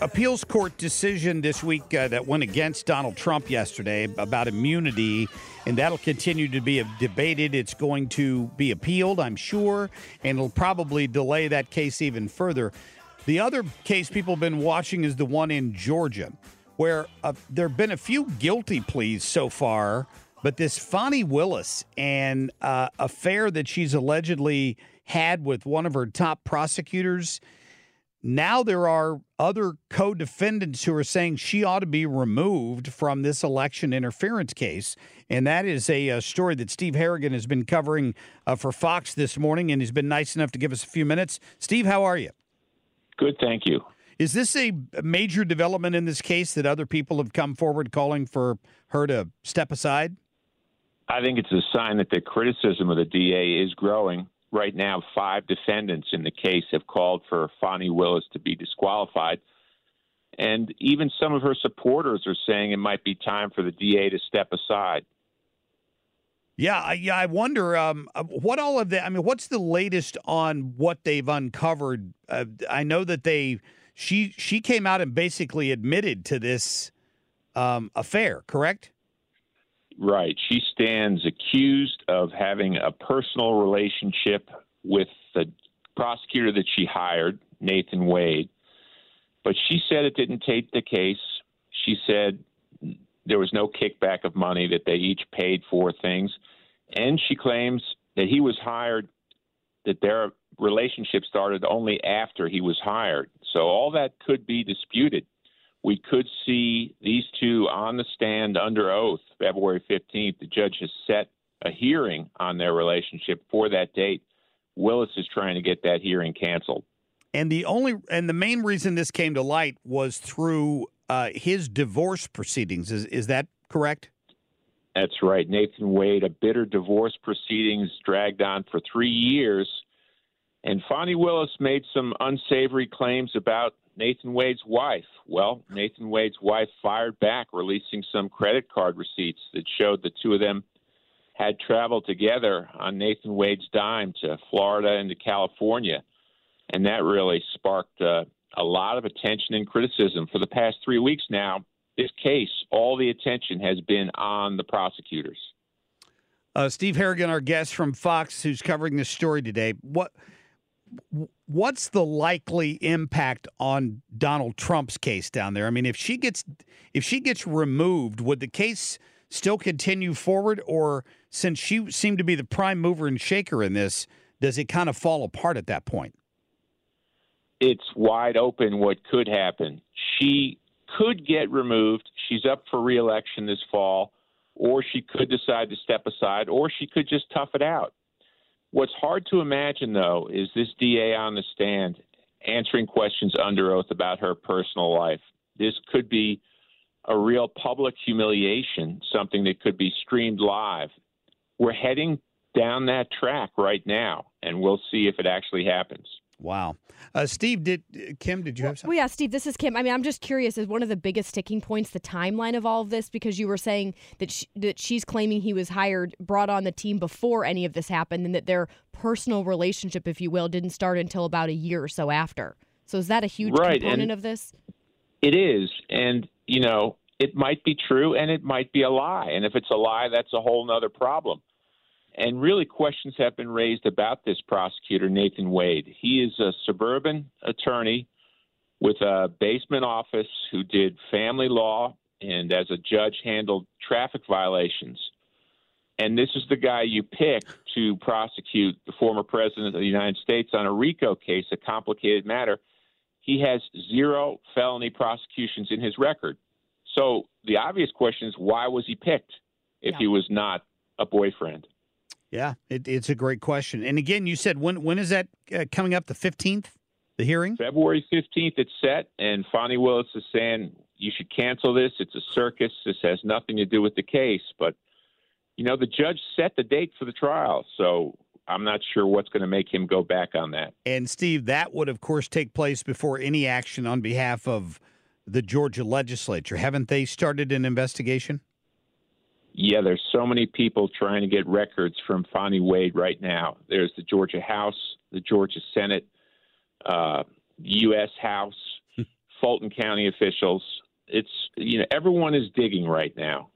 appeals court decision this week uh, that went against Donald Trump yesterday about immunity, and that'll continue to be debated. It's going to be appealed, I'm sure, and it'll probably delay that case even further. The other case people have been watching is the one in Georgia, where uh, there have been a few guilty pleas so far, but this Fani Willis and uh, affair that she's allegedly had with one of her top prosecutors. Now there are other co defendants who are saying she ought to be removed from this election interference case. And that is a, a story that Steve Harrigan has been covering uh, for Fox this morning, and he's been nice enough to give us a few minutes. Steve, how are you? Good, thank you. Is this a major development in this case that other people have come forward calling for her to step aside? I think it's a sign that the criticism of the DA is growing right now, five defendants in the case have called for Fani Willis to be disqualified. And even some of her supporters are saying it might be time for the DA to step aside. Yeah, yeah. I wonder um, uh, what all of that. I mean, what's the latest on what they've uncovered? Uh, I know that they she she came out and basically admitted to this um, affair. Correct? Right. She stands accused of having a personal relationship with the prosecutor that she hired, Nathan Wade. But she said it didn't take the case. She said there was no kickback of money, that they each paid for things. And she claims that he was hired, that their relationship started only after he was hired. So all that could be disputed we could see these two on the stand under oath February 15th. The judge has set a hearing on their relationship for that date. Willis is trying to get that hearing canceled. And the only and the main reason this came to light was through uh, his divorce proceedings. Is is that correct? That's right. Nathan Wade, a bitter divorce proceedings dragged on for three years. And Fani Willis made some unsavory claims about Nathan Wade's wife. Well, Nathan Wade's wife fired back, releasing some credit card receipts that showed the two of them had traveled together on Nathan Wade's dime to Florida and to California. And that really sparked uh, a lot of attention and criticism. For the past three weeks now, this case, all the attention has been on the prosecutors. Uh, Steve Harrigan, our guest from Fox, who's covering this story today. What what's the likely impact on Donald Trump's case down there? I mean, if she gets if she gets removed, would the case still continue forward, or since she seemed to be the prime mover and shaker in this, does it kind of fall apart at that point? It's wide open what could happen. She could get removed. She's up for reelection this fall, or she could decide to step aside, or she could just tough it out. What's hard to imagine, though, is this DA on the stand answering questions under oath about her personal life. This could be a real public humiliation, something that could be streamed live. We're heading down that track right now, and we'll see if it actually happens. Wow. Uh, Steve, did Kim, did you have something? Well, yeah, Steve, this is Kim. I mean, I'm just curious, is one of the biggest sticking points the timeline of all of this? Because you were saying that, she, that she's claiming he was hired, brought on the team before any of this happened, and that their personal relationship, if you will, didn't start until about a year or so after. So is that a huge right, component of this? It is. And, you know, it might be true and it might be a lie. And if it's a lie, that's a whole other problem. And really, questions have been raised about this prosecutor, Nathan Wade. He is a suburban attorney with a basement office who did family law and, as a judge, handled traffic violations. And this is the guy you pick to prosecute the former president of the United States on a RICO case, a complicated matter. He has zero felony prosecutions in his record. So the obvious question is why was he picked if Yeah. he was not a boyfriend? Yeah, it, it's a great question. And again, you said when when is that uh, coming up? The fifteenth, the hearing. February 15th, it's set, and Fani Willis is saying you should cancel this. It's a circus. This has nothing to do with the case. But, you know, the judge set the date for the trial, so I'm not sure what's going to make him go back on that. And Steve, that would of course take place before any action on behalf of the Georgia legislature. Haven't they started an investigation? Yeah, there's so many people trying to get records from Fani Wade right now. There's the Georgia House, the Georgia Senate, uh, U.S. House, Fulton County officials. It's you know everyone is digging right now.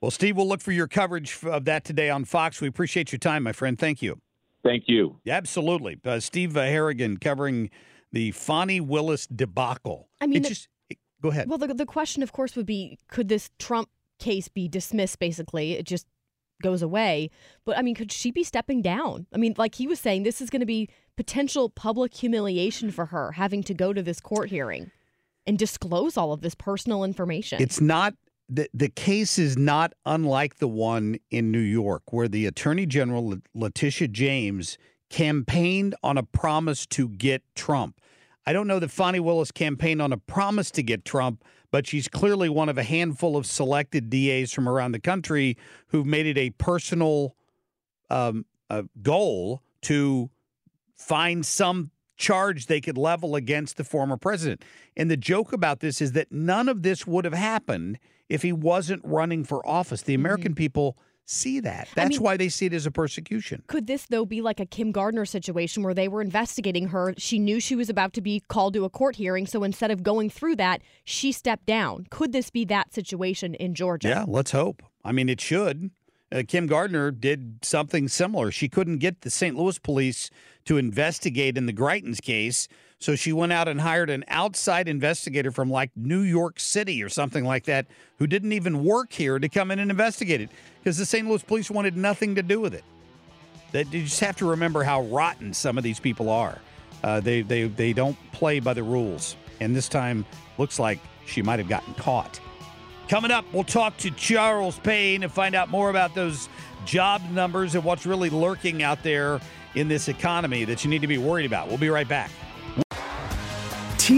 Well, Steve, we'll look for your coverage of that today on Fox. We appreciate your time, my friend. Thank you. Thank you. Absolutely. Uh, Steve uh, Harrigan covering the Fani Willis debacle. I mean, It the- just, go ahead. Well, the, the question, of course, would be could this Trump case be dismissed basically? It just goes away. But I mean, could she be stepping down? I mean, like he was saying, this is going to be potential public humiliation for her having to go to this court hearing and disclose all of this personal information. It's not the the case is not unlike the one in New York where the Attorney General Letitia James campaigned on a promise to get Trump. I don't know that Fani Willis campaigned on a promise to get Trump, but she's clearly one of a handful of selected DAs from around the country who've made it a personal um, uh, goal to find some charge they could level against the former president. And the joke about this is that none of this would have happened if he wasn't running for office. The American people see that. That's mean- why they see it as a persecution. Could this, though, be like a Kim Gardner situation where they were investigating her? She knew she was about to be called to a court hearing. So instead of going through that, she stepped down. Could this be that situation in Georgia? Yeah, let's hope. I mean, it should. Uh, Kim Gardner did something similar. She couldn't get the St. Louis police to investigate in the Greitens case, so she went out and hired an outside investigator from like New York City or something like that, who didn't even work here to come in and investigate it because the St. Louis police wanted nothing to do with it. That you just have to remember how rotten some of these people are. Uh, they they they don't play by the rules, and this time looks like she might have gotten caught. Coming up, we'll talk to Charles Payne and find out more about those job numbers and what's really lurking out there in this economy that you need to be worried about. We'll be right back.